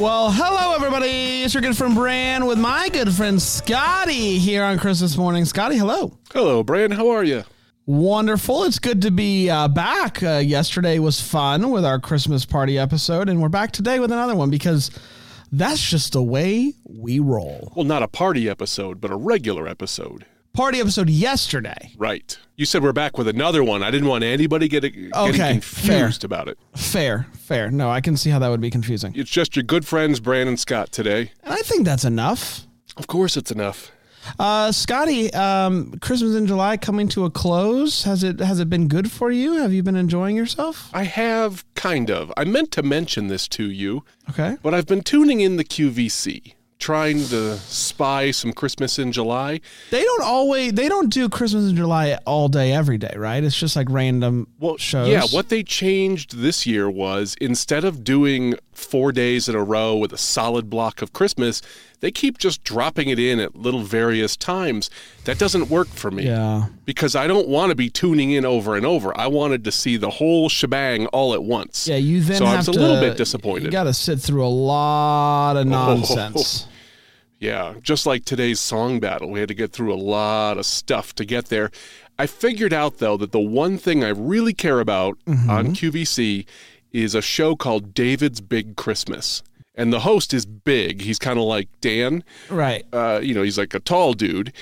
Well, hello everybody. It's your good friend Bran with my good friend Scotty here on Christmas morning. Scotty, hello. Hello, Brand. How are you? Wonderful. It's good to be uh, back. Uh, yesterday was fun with our Christmas party episode, and we're back today with another one because that's just the way we roll. Well, not a party episode, but a regular episode. Party episode yesterday. Right. You said we're back with another one. I didn't want anybody getting, getting Okay, confused fair. about it. Fair, fair. No, I can see how that would be confusing. It's just your good friends, Brand and Scott, today. And I think that's enough. Of course, it's enough. Uh, Scotty, um, Christmas in July coming to a close. Has it has it been good for you? Have you been enjoying yourself? I have kind of. I meant to mention this to you, Okay. but I've been tuning in the QVC, trying to spy some Christmas in July. They don't always they don't do Christmas in July all day every day, right? It's just like random Well, shows. yeah, what they changed this year was instead of doing four days in a row with a solid block of Christmas, they keep just dropping it in at little various times. That doesn't work for me. Yeah. Because I don't want to be tuning in over and over. I wanted to see the whole shebang all at once. Yeah, you then So I was a to, little bit You disappointed. got to sit through a lot of oh. nonsense. Yeah, just like today's song battle, we had to get through a lot of stuff to get there. I figured out though that the one thing I really care about Mm-hmm. on QVC is a show called David's Big Christmas. And the host is big. He's kind of like Dan. Right. Uh, you know, he's like a tall dude.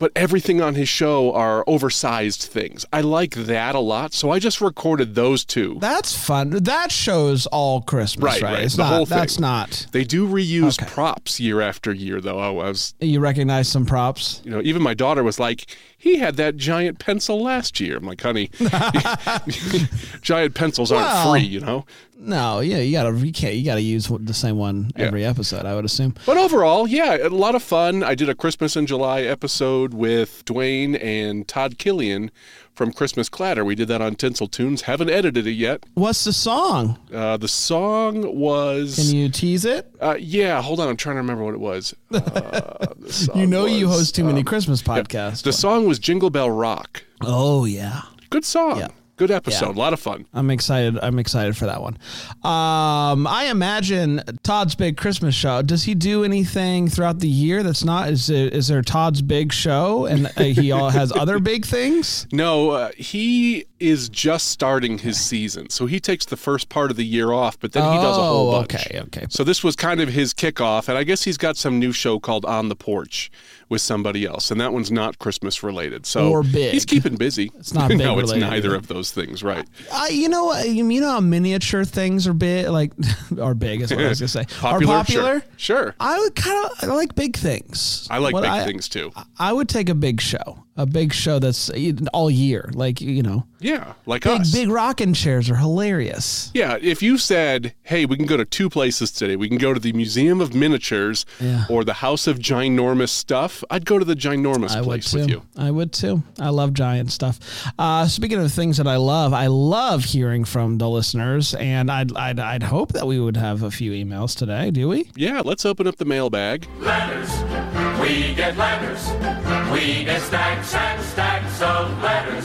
But everything on his show are oversized things. I like that a lot. So I just recorded those two. That's fun. That shows all Christmas, Right, right? right, It's the not whole thing. that's not. They do reuse Okay. props year after year, though. I was You recognize some props. you know, even my daughter was like, he had that giant pencil last year. I'm like, honey, giant pencils aren't Well- free, you know? No, yeah, you gotta you can't you gotta use the same one every episode. I would assume. But overall, yeah, a lot of fun. I did a Christmas in July episode with Dwayne and Todd Killian from Christmas Clatter. We did that on Tinsel Tunes. Haven't edited it yet. What's the song? Uh, the song was, Can you tease it? uh, yeah, hold on. I'm trying to remember what it was. Uh, You know you host too many um, Christmas podcasts. The song was Jingle Bell Rock. oh yeah. Good song. Yeah. Good episode. A lot of fun. I'm excited. I'm excited for that one. Um, I imagine Todd's big Christmas show. Does he do anything throughout the year that's not? Is there, is there Todd's big show and uh, he all has other big things? No, uh, he is just starting his season. So he takes the first part of the year off, but then he does a whole Oh, bunch. okay, okay. So this was kind of his kickoff, and I guess he's got some new show called On the Porch with somebody else, and that one's not Christmas related. So Or big. he's keeping busy. It's not big no, it's related, neither of those things, right? Uh, you know? You you know how miniature things are big, like are big. Is what I was gonna say. Popular, Are popular. Sure. sure. I would kind of like big things. I like What big I- things too. I would take a big show, a big show that's all year, like you know, Yeah, like big us. big rocking chairs are hilarious. Yeah, if you said, "Hey, we can go to two places today. We can go to the Museum of Miniatures Yeah. or the House of Ginormous Stuff," I'd go to the ginormous I would place too. with you. I would too. I love giant stuff. Uh, speaking of things that I love, I love hearing from the listeners, and I'd, I'd I'd hope that we would have a few emails today. Do we? Yeah, let's open up the mailbag. letters. We get letters. We get stacks and stacks of letters.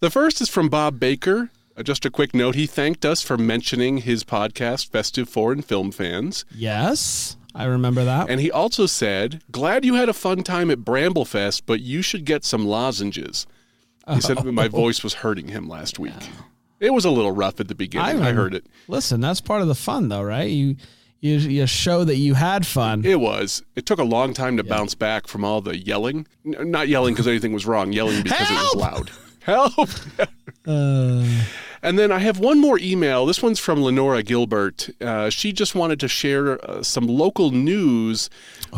The first is from Bob Baker. Uh, Just a quick note, he thanked us for mentioning his podcast, Festive Foreign Film Fans. Yes, I remember that. And he also said, Glad you had a fun time at Bramblefest, but you should get some lozenges. He said my voice was hurting him last week. It was a little rough at the beginning. I, remember- heard it. Listen, that's part of the fun, though, right? You you you show that you had fun. It was. It took a long time to bounce back from all the yelling. N- not yelling because anything was wrong, yelling because Help! it was loud. Help! Uh, And then I have one more email. This one's from Lenora Gilbert. Uh, she just wanted to share uh, some local news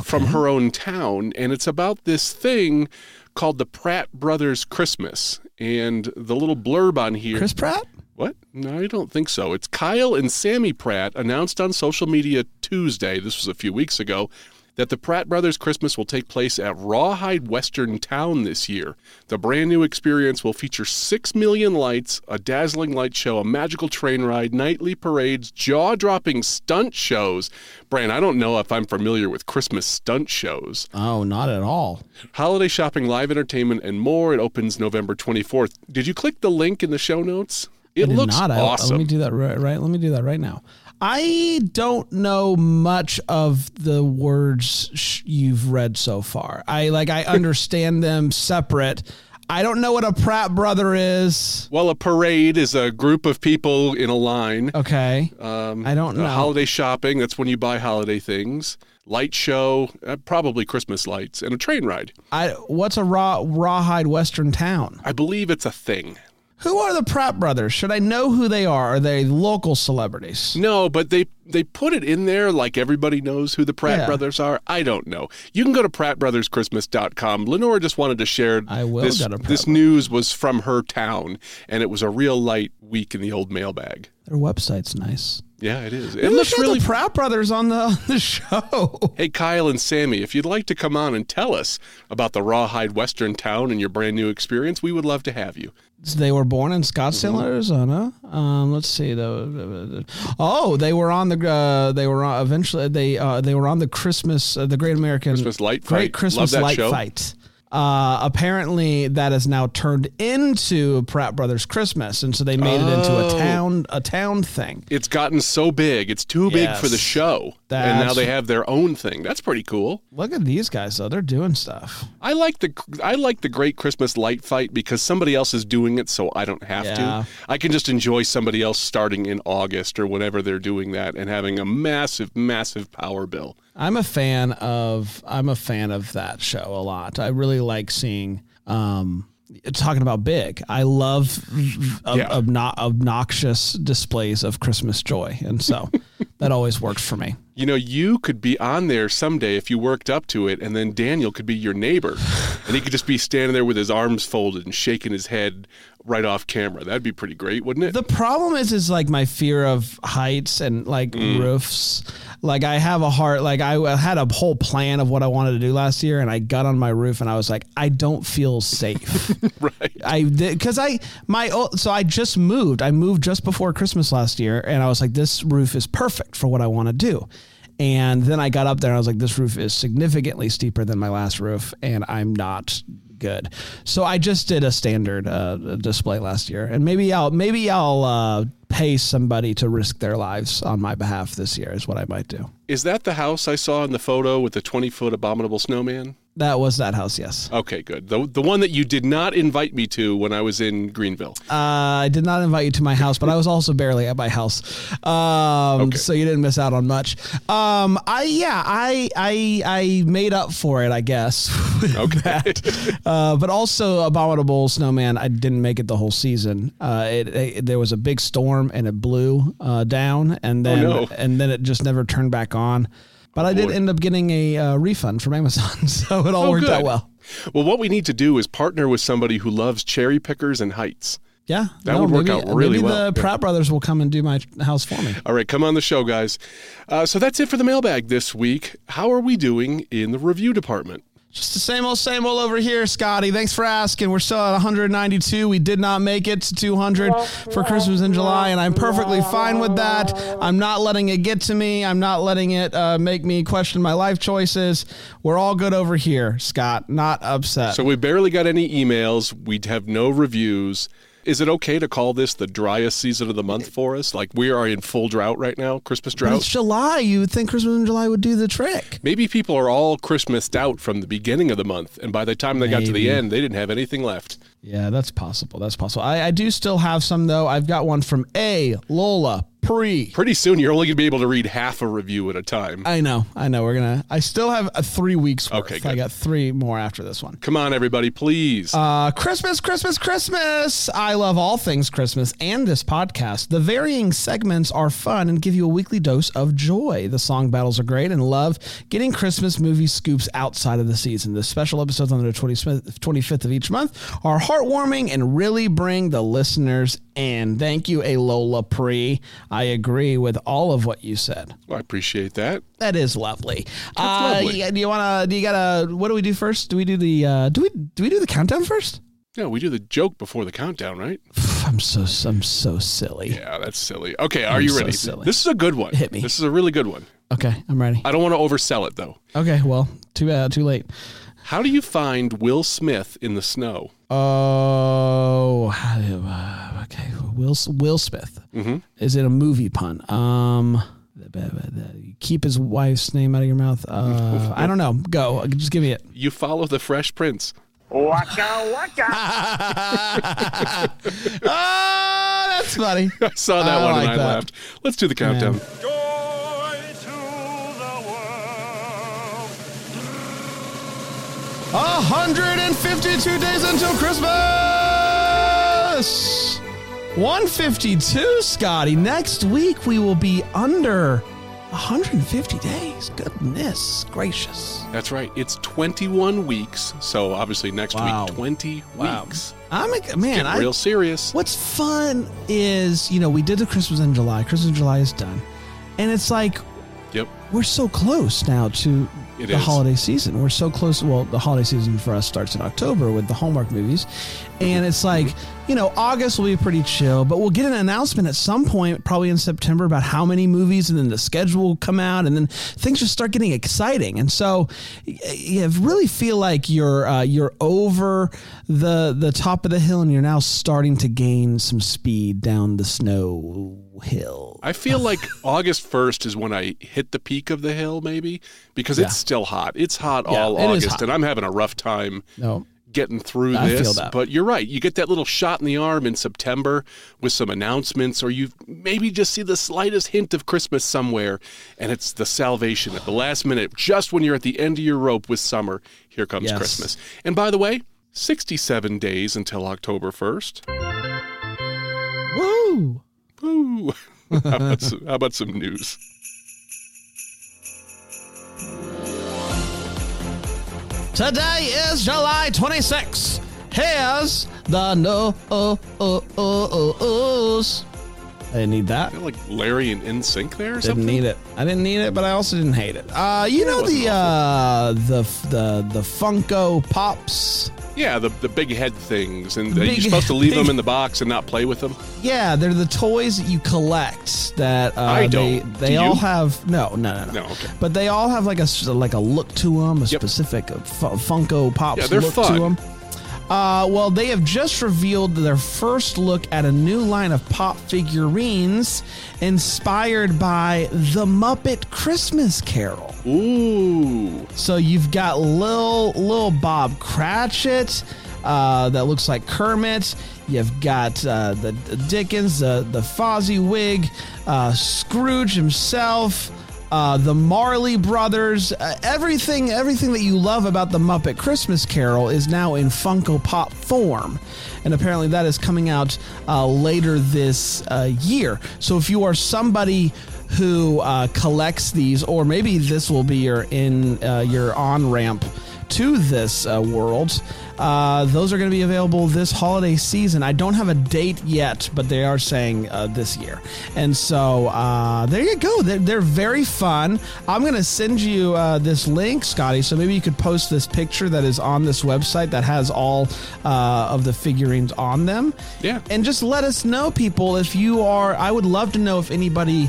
from her own town, and it's about this thing called the Pratt Brothers Christmas. And the little blurb on here. Chris Pratt. What? No, I don't think so. It's Kyle and Sammy Pratt announced on social media Tuesday, this was a few weeks ago, that the Pratt Brothers Christmas will take place at Rawhide Western Town this year. The brand new experience will feature 6 million lights, a dazzling light show, a magical train ride, nightly parades, jaw dropping stunt shows. Bran, I don't know if I'm familiar with Christmas stunt shows. Oh, not at all. Holiday shopping, live entertainment, and more. It opens November 24th. Did you click the link in the show notes? It I looks not. I- awesome. let me do that right, right. Let me do that right now. I don't know much of the words sh- you've read so far. I like I understand them separate. I don't know what a Pratt brother is. well, a parade is a group of people in a line. Okay. Um, I don't uh, know. holiday shopping, that's when you buy holiday things. Light show, uh, probably Christmas lights, and a train ride. I what's a raw rawhide western town? I believe it's a thing. Who are the Pratt brothers? Should I know who they are? Are they local celebrities? No, but they they put it in there like everybody knows who the Pratt Yeah. brothers are. I don't know. You can go to prattbrotherschristmas.com. Lenore just wanted to share I will this, this news was from her town and it was a real light week in the old mailbag. Their website's nice. Yeah, it is. It Maybe looks really the Pratt brothers on the on the show. Hey, Kyle and Sammy, if you'd like to come on and tell us about the Rawhide Western town and your brand new experience, we would love to have you. They were born in Scottsdale, Mm-hmm. Arizona. Um, let's see. The, oh, they were on the. Uh, they were on, eventually. They uh, they were on the Christmas, uh, the Great American Christmas Light Great Fight. Christmas Light show. Fight. Uh, apparently, that has now turned into Pratt Brothers Christmas, and so they made it into a Oh. town a town thing. It's gotten so big, it's too big for the Yes. Show. and now they have their own thing. That's pretty cool. Look at these guys, though; they're doing stuff. I like the I like the Great Christmas Light Fight because somebody else is doing it, so I don't have Yeah. to. I can just enjoy somebody else starting in August or whenever they're doing that and having a massive, massive power bill. I'm a fan of I'm a fan of that show a lot. I really like seeing um talking about big. I love ob- Yeah. obno- obnoxious displays of Christmas joy, and so that always works for me. You know, you could be on there someday if you worked up to it, and then Daniel could be your neighbor, and he could just be standing there with his arms folded and shaking his head right off camera. That'd be pretty great, wouldn't it? The problem is, is like my fear of heights and like mm. roofs. Like I have a heart. Like I had a whole plan of what I wanted to do last year, and I got on my roof, and I was like, I don't feel safe. right. I did because I my so I just moved. I moved just before Christmas last year, and I was like, this roof is perfect for what I want to do. And then I got up there, and I was like, this roof is significantly steeper than my last roof, and I'm not good. So I just did a standard uh, display last year, and maybe I'll maybe I'll uh, pay somebody to risk their lives on my behalf this year is what I might do. Is that the house I saw in the photo with the 20 foot abominable snowman? That was that house, yes. Okay, good. The, the one that you did not invite me to when I was in Greenville. Uh, I did not invite you to my house, but I was also barely at my house, um, Okay. so you didn't miss out on much. Um, I yeah, I I I made up for it, I guess. Okay. that. Uh, but also Abominable Snowman, I didn't make it the whole season. Uh, it, it there was a big storm and it blew uh, down, and then no. and then it just never turned back on. But I did end up getting a uh, refund from Amazon, so it all Oh, worked out well. Well, what we need to do is partner with somebody who loves cherry pickers and heights. Yeah, That would work maybe, out really well. maybe well. the Pratt brothers will come and do my house for me. All right, come on the show, guys. Uh, so that's it for the mailbag this week. How are we doing in the review department? Just the same old, same old over here, Scotty. Thanks for asking. We're still at 192. We did not make it to 200 for Christmas in July, and I'm perfectly fine with that. I'm not letting it get to me. I'm not letting it uh, make me question my life choices. We're all good over here, Scott. Not upset. So we barely got any emails. We have no reviews. Is it okay to call this the driest season of the month for us? Like we are in full drought right now, Christmas but it's. July. You would think Christmas in July would do the trick. Maybe people are all Christmased out from the beginning of the month, and by the time they got to the end, they didn't have anything left. Yeah, that's possible. That's possible. I, I do still have some though. I've got one from A Lola Pre. Pretty soon, you're only going to be able to read half a review at a time. I know, I know. We're gonna. I still have a three weeks worth. Okay, I got three more after this one. Come on, everybody, please. Uh, Christmas, Christmas, Christmas. I love all things Christmas and this podcast. The varying segments are fun and give you a weekly dose of joy. The song battles are great and love getting Christmas movie scoops outside of the season. The special episodes on the 25th 25th of each month are heartwarming and really bring the listeners in. Thank you, Alola Pre. I agree with all of what you said. Well, I appreciate that. That is lovely. uh, lovely. Do you want to? Do you gotta? What do we do first? Do we do the? Uh, do we? Do we do the countdown first? Yeah, we do the joke before the countdown, right? I'm so I'm so silly. Yeah, that's silly. Okay, are I'm you so ready? silly. This is a good one. Hit me. This is a really good one. Okay, I'm ready. I don't want to oversell it, though. Okay, well, too bad, too late. How do you find Will Smith in the snow? Oh, uh, okay. Will Will Smith is it a movie pun? Um, keep his wife's name out of your mouth. Uh, I don't know. Go. Just give me it. You follow the Fresh Prince. Waka waka. Oh, that's funny. I saw that I one like and I that. laughed. Let's do the countdown. Joy 152 days until Christmas. 152, Scotty. Next week we will be under 150 days. Goodness gracious. That's right. It's 21 weeks. So obviously next Wow. week, 20 weeks. I'm a, man. I, real serious. what's fun is you know we did the Christmas in July. Christmas in July is done, and it's like Yep. we're so close now to It the is. holiday season. We're so close. Well, the holiday season for us starts in October with the Hallmark movies. And it's like, you know, August will be pretty chill, but we'll get an announcement at some point, probably in September, about how many movies, and then the schedule will come out, and then things just start getting exciting. And so you really feel like you're uh, you're over the the top of the hill, and you're now starting to gain some speed down the snow hill. I feel like August 1st is when I hit the peak of the hill, maybe, because it's still hot. It's hot Yeah, all it August, hot. and I'm having a rough time No. getting through I this. But you're right. You get that little shot in the arm in September with some announcements, or you maybe just see the slightest hint of Christmas somewhere, and it's the salvation at the last minute, just when you're at the end of your rope with summer. Here comes Yes. Christmas. And by the way, 67 days until October 1st. Woo! Ooh. how, about some, how about some news? Today is July 26th. Here's the no oh oh oh oh ohs. I didn't need that. Feel like Larry and NSYNC there or something. Didn't something? need it. I didn't need it, but I also didn't hate it. Uh, you know wasn't the uh, the the the Funko Pops. Yeah, the, the big head things, and uh, Big- you're supposed to leave big- them in the box and not play with them. Yeah, they're the toys that you collect. That uh, I they don't. they Do all have no no no no. No, okay. But they all have like a like a look to them, a Yep. specific uh, fu- Funko Pops Yeah, they're look to fun. them. Uh, well, they have just revealed their first look at a new line of pop figurines inspired by the Muppet Christmas Carol. Ooh. So you've got Lil Lil Bob Cratchit, uh, that looks like Kermit. You've got uh, the, the Dickens, the the Fozziwig, uh, Scrooge himself, uh, the Marley Brothers. Uh, everything everything that you love about the Muppet Christmas Carol is now in Funko Pop form, and apparently that is coming out uh, later this uh, year. So if you are somebody who uh, collects these, or maybe this will be your in uh, your on ramp to this uh, world. Uh, those are going to be available this holiday season. I don't have a date yet, but they are saying uh, this year. And so uh, there you go. They're, they're very fun. I'm going to send you uh, this link, Scotty, so maybe you could post this picture that is on this website that has all uh, of the figurines on them. Yeah. And just let us know, people, if you are. I would love to know if anybody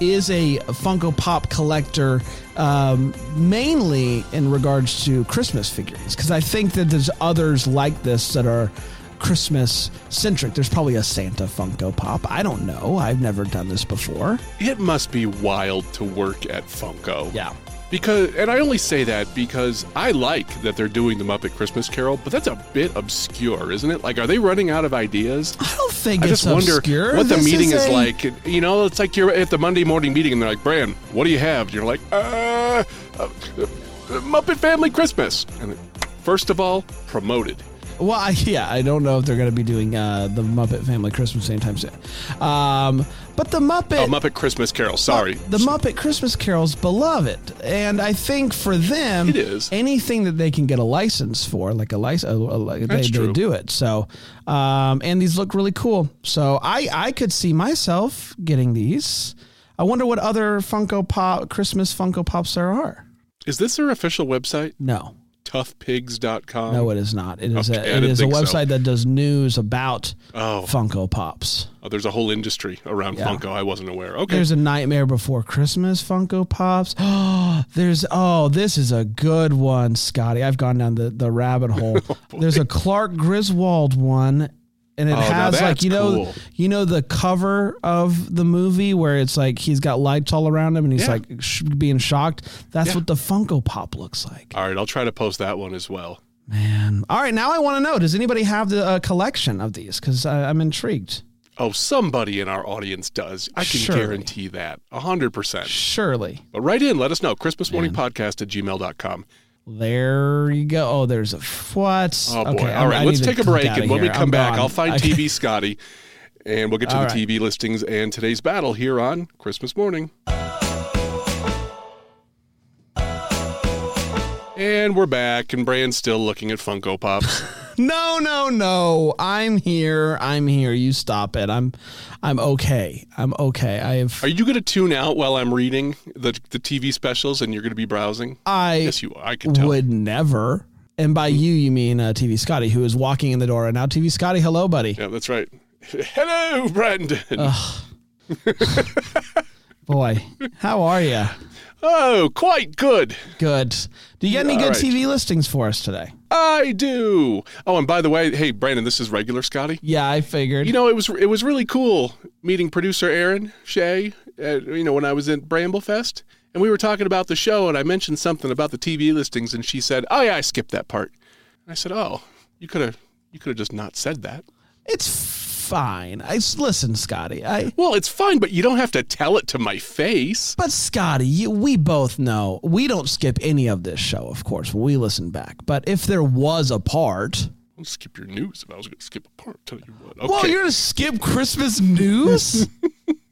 is a Funko Pop collector, um, mainly in regards to Christmas figurines, because I think that there's others like this that are Christmas centric. There's probably a Santa Funko Pop. I don't know. I've never done this before. It must be wild to work at Funko. Yeah. Because, and I only say that because I like that they're doing the Muppet Christmas Carol, but that's a bit obscure, isn't it? Like, are they running out of ideas? I don't think I it's just wonder obscure. what the This meeting is, a- like. You know, it's like you're at the Monday morning meeting and they're like, Bran, what do you have? And you're like, uh, uh, uh, Muppet Family Christmas. And first of all, promoted. Well, I, yeah, I don't know if they're going to be doing uh, the Muppet Family Christmas anytime soon. Um, but the Muppet, Oh, Muppet Christmas Carol. Sorry. the Muppet Christmas Carol's beloved, and I think for them, It is. anything that they can get a license for, like a license, they, That's they do it. So, um, and these look really cool. So I I could see myself getting these. I wonder what other Funko Pop Christmas Funko Pops there are. Is this their official website? No, Toughpigs.com? no, it is not. It is Okay, a it a think so. website that does news about Oh. Funko Pops. Oh, there's a whole industry around Yeah. Funko. I wasn't aware. Okay. There's a Nightmare Before Christmas Funko Pops. Oh, there's oh, this is a good one, Scotty. I've gone down the, the rabbit hole. Oh, there's a Clark Griswold one, and it Oh, has like you know cool. you know the cover of the movie where it's like he's got lights all around him and he's Yeah. like sh- being shocked. That's Yeah. what the Funko Pop looks like. All right, I'll try to post that one as well. Man, all right. Now I want to know: Does anybody have the uh, collection of these? Because I'm intrigued. Oh, somebody in our audience does. I can Surely. guarantee that. 100%. Surely. But write in, let us know. ChristmasMorningPodcast at gmail.com. There you go. Oh, there's a what? Oh, boy. Okay, All I- I let's take a break. And when we come I'm back, gone. I'll find Okay. TV Scotty. And we'll get to All the right. TV listings and today's battle here on Christmas morning. And we're back, and Brian's still looking at Funko Pops. No, no, no. I'm here. I'm here. You stop it. I'm I'm okay. I'm okay. I have Are you going to tune out while I'm reading the, the TV specials and you're going to be browsing? I yes, you. I can tell. would never. And by you you mean uh, TV Scotty who is walking in the door and now TV Scotty, hello buddy. Yeah, that's right. Hello, Brandon. Boy, how are you? oh, quite good. Good. Do you get any All good right. TV listings for us today? I do. Oh, and by the way, hey, Brandon, this is regular Scotty. Yeah, I figured. You know, it was it was really cool meeting producer Aaron Shea. Uh, you know, when I was at Bramblefest, and we were talking about the show, and I mentioned something about the TV listings, and she said, "Oh yeah, I skipped that part." And I said, "Oh, you could have you could have just not said that." it's fine. I listen, Scotty. I Well, it's fine, but you don't have to tell it to my face. But Scotty, you, we both know we don't skip any of this show, of course, when we listen back. But if there was a part, I'll skip your news if I was going to skip a part. Tell you what. Okay. well, you're gonna skip Christmas news.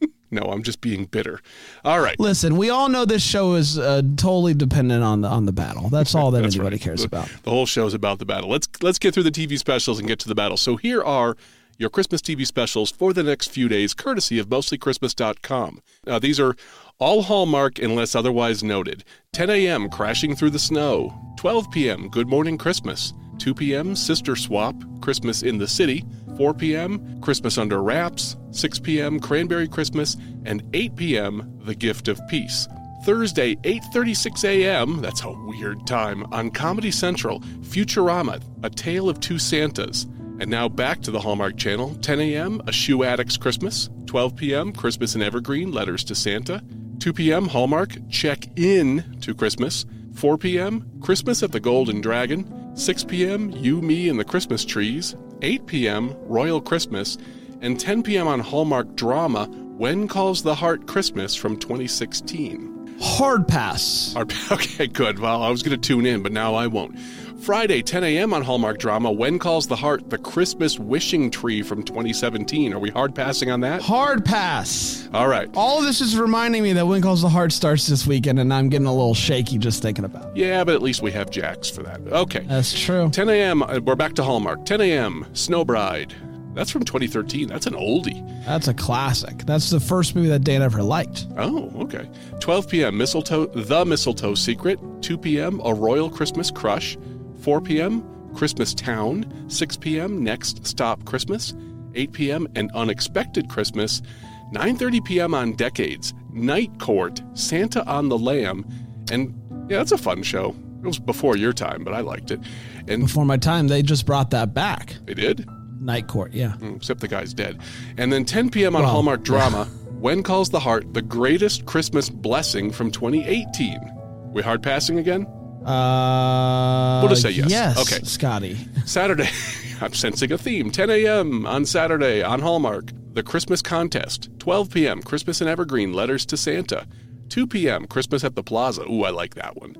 no, I'm just being bitter. All right. listen, we all know this show is uh, totally dependent on the on the battle. That's all that That's anybody right. cares the, about. The whole show's about the battle. Let's let's get through the TV specials and get to the battle. So here are your Christmas TV specials for the next few days, courtesy of mostlychristmas.com. Uh, these are all Hallmark unless otherwise noted. 10 a.m. Crashing Through the Snow. 12 p.m. Good Morning Christmas. 2 p.m. Sister Swap. Christmas in the City. 4 p.m. Christmas Under Wraps. 6 p.m. Cranberry Christmas. And 8 p.m. The Gift of Peace. Thursday, 8:36 a.m. That's a weird time on Comedy Central. Futurama: A Tale of Two Santas. And now back to the Hallmark Channel. 10 a.m. A Shoe Addict's Christmas. 12 p.m. Christmas in Evergreen: Letters to Santa. 2 p.m. Hallmark: Check In to Christmas. 4 p.m. Christmas at the Golden Dragon. 6 p.m. You, Me, and the Christmas Trees. 8 p.m. Royal Christmas. And 10 p.m. on Hallmark Drama. When Calls the Heart Christmas from 2016. Hard pass. Our- Okay, good. Well, I was going to tune in, but now I won't. Friday, 10 a.m. on Hallmark Drama. When Calls the Heart, the Christmas Wishing Tree from 2017. Are we hard passing on that? Hard pass. All right. All of this is reminding me that When Calls the Heart starts this weekend, and I'm getting a little shaky just thinking about it. Yeah, but at least we have Jax for that. Okay. That's true. 10 a.m. uh, We're back to Hallmark. 10 a.m. Snow Bride. That's from 2013. That's an oldie. That's a classic. That's the first movie that Dan ever liked. Oh, okay. 12 p.m. Mistletoe, The Mistletoe Secret. 2 p.m. A Royal Christmas Crush. 4 p.m. Christmas Town. 6 p.m. Next Stop Christmas. 8 p.m. An Unexpected Christmas. 9:30 p.m. on Decades. Night Court. Santa on the Lamb. And yeah, that's a fun show. It was before your time, but I liked it. And Before my time, they just brought that back. they did. Night Court. Yeah. Mm, except the guy's dead. And then 10 p.m. on Well, Hallmark Drama, When Calls the Heart, the greatest Christmas blessing from 2018. We hard passing again? Uh, We'll just say yes. Yes. Okay. Scotty. Saturday, I'm sensing a theme. 10 a.m. on Saturday on Hallmark, the Christmas contest. 12 p.m. Christmas in Evergreen, letters to Santa. 2 p.m. Christmas at the Plaza. Ooh, I like that one.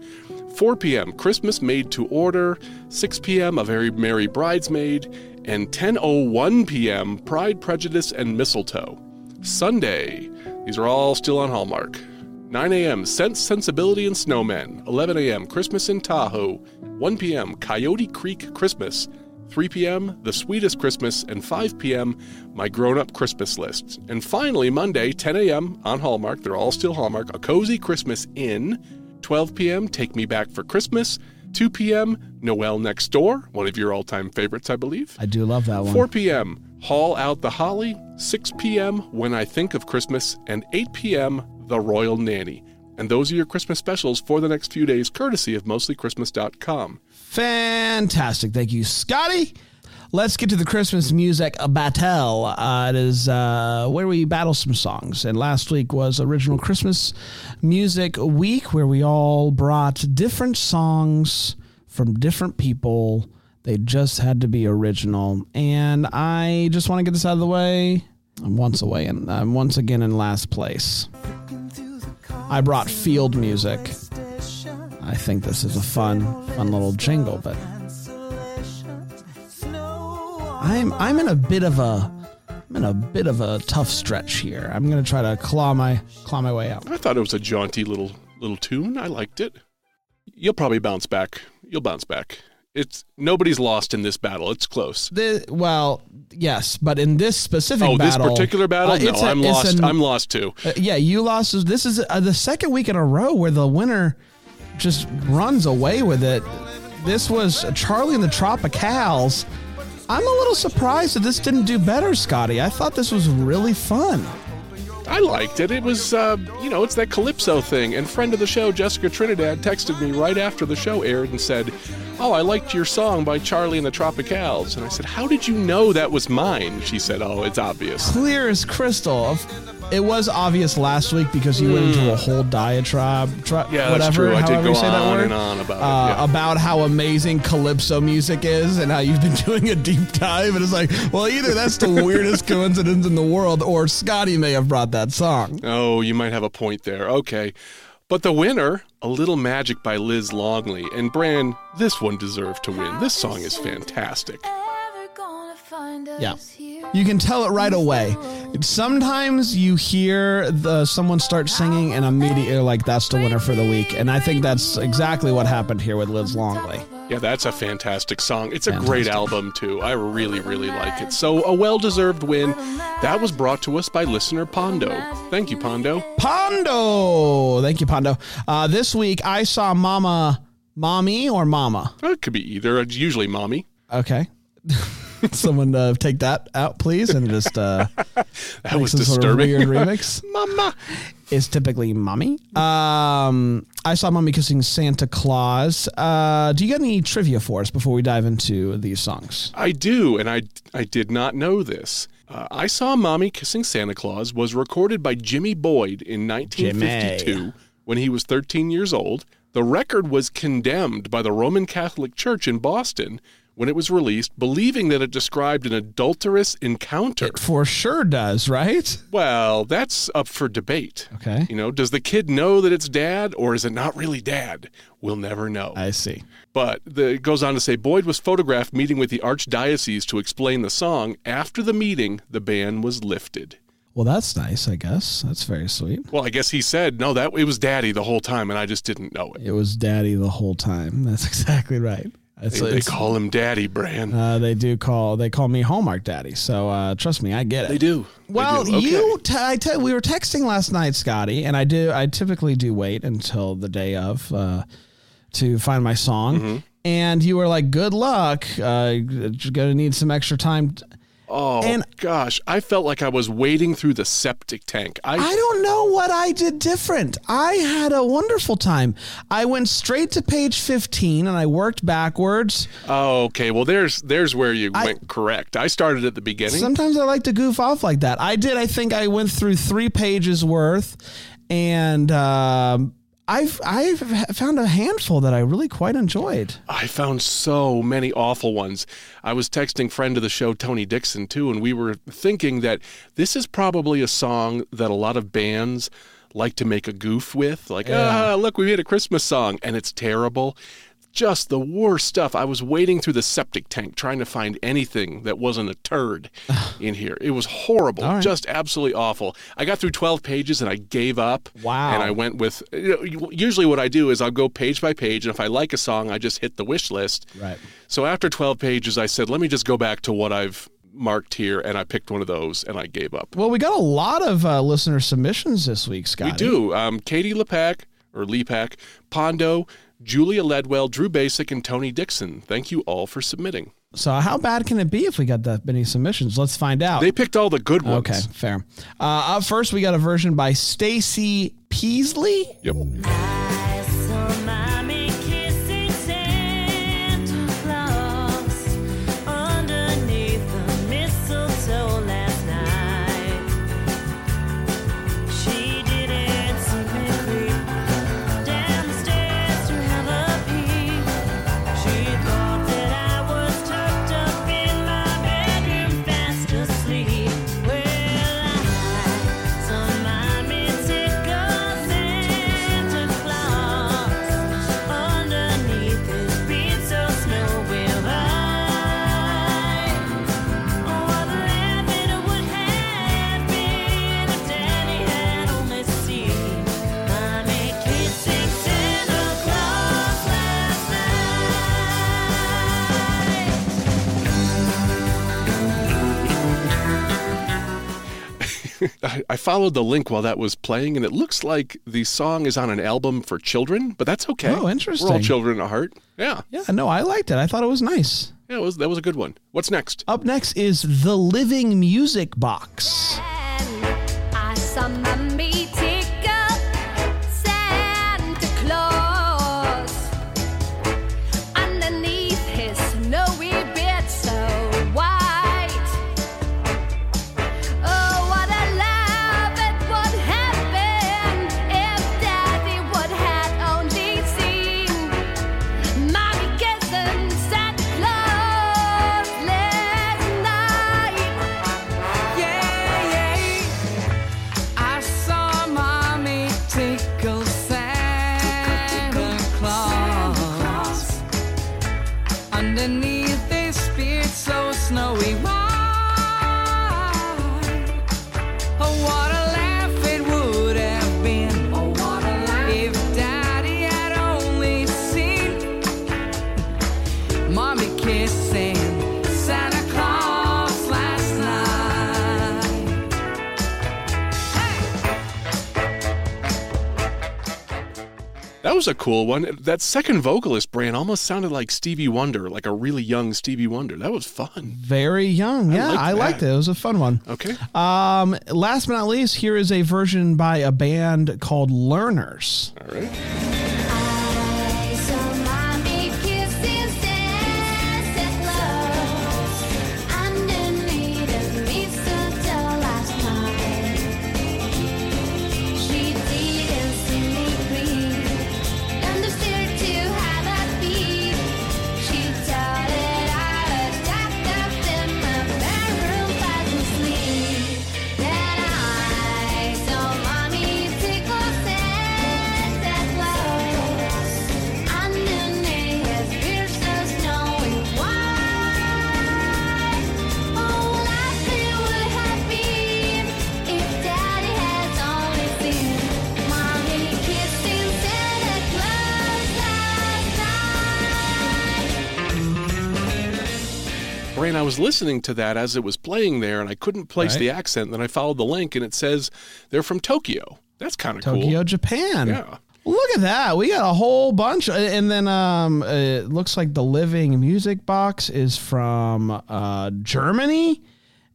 4 p.m. Christmas made to order. 6 p.m. A very merry bridesmaid. And 10:01 p.m. Pride, Prejudice, and Mistletoe. Sunday. These are all still on Hallmark. 9 a.m. Sense, Sensibility, and Snowmen. 11 a.m. Christmas in Tahoe. 1 p.m. Coyote Creek Christmas. 3 p.m. The Sweetest Christmas. And 5 p.m. My Grown Up Christmas List. And finally, Monday, 10 a.m. on Hallmark. They're all still Hallmark. A Cozy Christmas Inn. 12 p.m. Take Me Back for Christmas. 2 p.m. Noel Next Door. One of your all time favorites, I believe. I do love that one. 4 p.m. Haul Out the Holly. 6 p.m. When I Think of Christmas. And 8 p.m. The Royal Nanny. And those are your Christmas specials for the next few days, courtesy of mostlychristmas.com. Fantastic. Thank you, Scotty. Let's get to the Christmas music battle. Uh, it is uh, where we battle some songs. And last week was original Christmas music week, where we all brought different songs from different people. They just had to be original. And I just want to get this out of the way. I'm once away, and I'm once again in last place. I brought field music. I think this is a fun, fun little jingle, but I'm I'm in a bit of a I'm in a bit of a tough stretch here. I'm gonna try to claw my claw my way out. I thought it was a jaunty little little tune. I liked it. You'll probably bounce back. You'll bounce back. It's nobody's lost in this battle. It's close. The, well, yes, but in this specific Oh, this particular battle? uh, no, a, I'm lost. an- I'm lost too. Uh, yeah, you lost. This is uh, the second week in a row where the winner just runs away with it. This was Charlie and the Tropicals. I'm a little surprised that this didn't do better, Scotty. I thought this was really fun. I liked it. It was, uh, you know, it's that Calypso thing. And friend of the show, Jessica Trinidad, texted me right after the show aired and said, Oh, I liked your song by Charlie and the Tropicals. And I said, How did you know that was mine? She said, Oh, it's obvious. Clear as crystal. It was obvious last week because you went into a whole diatribe, tri- Hmm. Yeah, whatever, that's true. I did go say that on word, and on about it, uh, yeah. about how amazing calypso music is and how you've been doing a deep dive. And it's like, well, either that's the weirdest coincidence in the world, or Scotty may have brought that song. Oh, you might have a point there. Okay. But the winner, A Little Magic by Liz Longley. And Bran, this one deserved to win. This song is fantastic. Yeah. You can tell it right away. Sometimes you hear the someone start singing and immediately like that's the winner for the week. And I think that's exactly what happened here with Liz Longley. Yeah, that's a fantastic song. It's a great album, too. I really, really like it. So, a well deserved win. That was brought to us by listener Pondo. Thank you, Pondo. Pondo. Thank you, Pondo. Uh, this week I saw Mama, Mommy or Mama. It could be either. It's usually mommy. Okay. Someone uh, take that out, please, and just uh, That was some sort of disturbing. weird remix. Mama. is typically mommy. Um, I saw mommy kissing Santa Claus. Uh, do you got any trivia for us before we dive into these songs? I do, and I, I did not know this. Uh, I Saw Mommy Kissing Santa Claus was recorded by Jimmy Boyd in 1952 Jimmy. when he was 13 years old. The record was condemned by the Roman Catholic Church in Boston when it was released, believing that it described an adulterous encounter. For sure does, right? Well, that's up for debate. Okay. You know, does the kid know that it's dad or is it not really dad? We'll never know. I see. But the, it goes on to say Boyd was photographed meeting with the archdiocese to explain the song. After the meeting, the ban was lifted. Well, that's nice, I guess. That's very sweet. Well, I guess he said, no, that it was daddy the whole time and I just didn't know it. It was daddy the whole time. That's exactly right. It's, They, they call him daddy, Bran. uh, they do call they call me Hallmark Daddy. So uh, trust me, I get it. they do. They Well, do. Okay. you, t- I te- we were texting last night, Scotty, and I do. I typically do wait until the day of uh, to find my song, Mm-hmm. and you were like, "Good luck. Uh, you're gonna need some extra time." Oh And- gosh, I felt like I was wading through the septic tank. I, I don't know what I did different. I had a wonderful time. I went straight to page 15 and I worked backwards. oh, okay. Well, there's there's where you went correct. I started at the beginning. Sometimes I like to goof off like that. I did. I think I went through three pages worth, and um, I've I've found a handful that I really quite enjoyed. I found so many awful ones. I was texting friend of the show Tony Dixon too, and we were thinking that this is probably a song that a lot of bands like to make a goof with. Like, ah, look, we made a Christmas song, and it's terrible. Just the worst stuff. I was wading through the septic tank trying to find anything that wasn't a turd in here. It was horrible, right. just absolutely awful. I got through 12 pages and I gave up. Wow. And I went with you know, usually what I do is I'll go page by page, and if I like a song, I just hit the wish list. Right. So after 12 pages, I said, let me just go back to what I've marked here, and I picked one of those, and I gave up. Well, we got a lot of uh, listener submissions this week, Scott. We do. Um, Katie Lepak, or Lepak, Pondo, Julia Ledwell, Drew Basic, and Tony Dixon. Thank you all for submitting. So, how bad can it be if we got that many submissions? Let's find out. They picked all the good ones. okay, fair. Uh, up first, we got a version by Stacy Peasley. Yep. I, I followed the link while that was playing, and it looks like the song is on an album for children, but that's okay. Oh, interesting. We're all children at heart. Yeah. Yeah, no, I liked it. I thought it was nice. Yeah, it was, that was a good one. What's next? Up next is The Living Music Box. Was a cool one. That second vocalist, Bran, almost sounded like Stevie Wonder, like a really young Stevie Wonder. That was fun. Very young. Yeah, liked I liked it. It was a fun one. Okay. Um, last but not least, here is a version by a band called Learners. All right. Listening to that as it was playing there, and I couldn't place Right. the accent. Then I followed the link, and it says they're from Tokyo. That's kind of cool. Tokyo. Japan. Yeah. Look at that. We got a whole bunch. And then um, uh, it looks like the Living Music Box is from uh, Germany.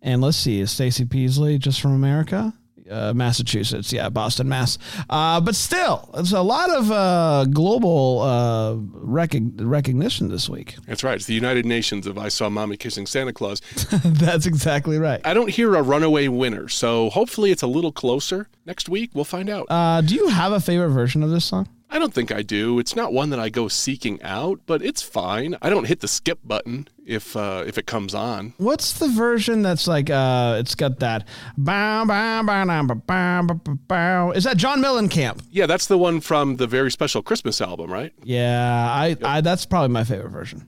And let's see, is Stacy Peasley just from America? Uh, Massachusetts, yeah, Boston, Mass. Uh, but still, it's a lot of uh, global uh, recog- recognition this week. That's right. It's the United Nations of I Saw Mommy Kissing Santa Claus. That's exactly right. I don't hear a runaway winner, so hopefully it's a little closer. Next week, we'll find out. Uh, do you have a favorite version of this song? I don't think I do. It's not one that I go seeking out, but it's fine. I don't hit the skip button if uh, if it comes on. What's the version that's like? Uh, it's got that bow bow bow bow bow bow. Is that John Mellencamp? Yeah, that's the one from the very special Christmas album, right? Yeah, I, yep. I that's probably my favorite version.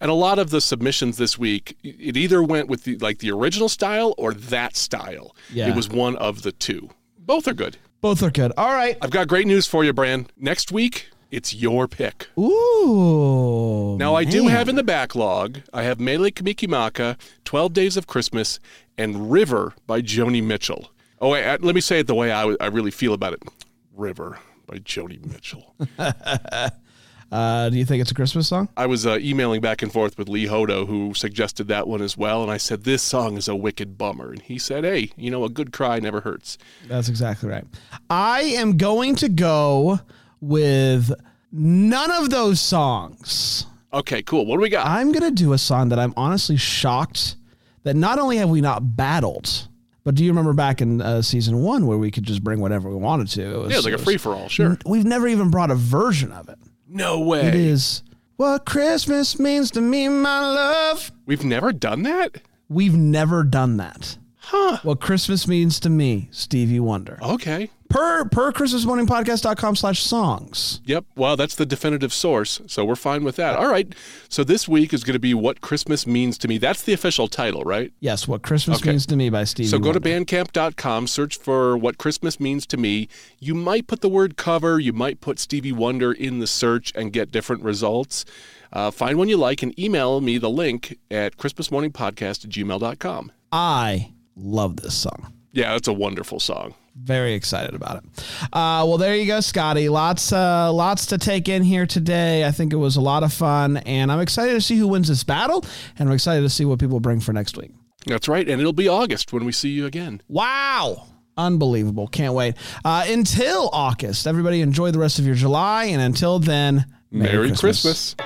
And a lot of the submissions this week, it either went with the, like the original style or that style. Yeah. It was one of the two. Both are good. Both are good. All right. I've got great news for you, Bran. Next week, it's your pick. Ooh. Now, I do have in the backlog, I have Mele Kalikimaka, 12 Days of Christmas, and River by Joni Mitchell. Oh, wait, let me say it the way I, I really feel about it River by Joni Mitchell. Uh, do you think it's a Christmas song? I was uh, emailing back and forth with Lee Hodo, who suggested that one as well, and I said, This song is a wicked bummer. And he said, Hey, you know, a good cry never hurts. That's exactly right. I am going to go with none of those songs. Okay, cool. What do we got? I'm going to do a song that I'm honestly shocked that not only have we not battled, but do you remember back in uh, season one where we could just bring whatever we wanted to? It was, yeah, it's like it a free for all, sure. We've never even brought a version of it. No way. It is what Christmas means to me, my love. We've never done that? We've never done that. Huh. What Christmas means to me, Stevie Wonder. Okay. Per per ChristmasMorningPodcast.com slash songs. Yep. Well, that's the definitive source, so we're fine with that. All right. So this week is going to be What Christmas Means to Me. That's the official title, right? Yes, what Christmas Okay. means to me by Stevie So go to Wonder. bandcamp.com, search for What Christmas Means to Me. You might put the word cover, you might put Stevie Wonder in the search and get different results. Uh, find one you like and email me the link at ChristmasMorningPodcast at gmail.com. I love this song. Yeah, that's a wonderful song. Very excited about it. Uh, well, there you go, Scotty. Lots, uh, lots to take in here today. I think it was a lot of fun, and I'm excited to see who wins this battle, and I'm excited to see what people bring for next week. That's right. And it'll be August when we see you again. Wow. Unbelievable. Can't wait. Uh, until August, everybody enjoy the rest of your July. And until then, Merry Christmas.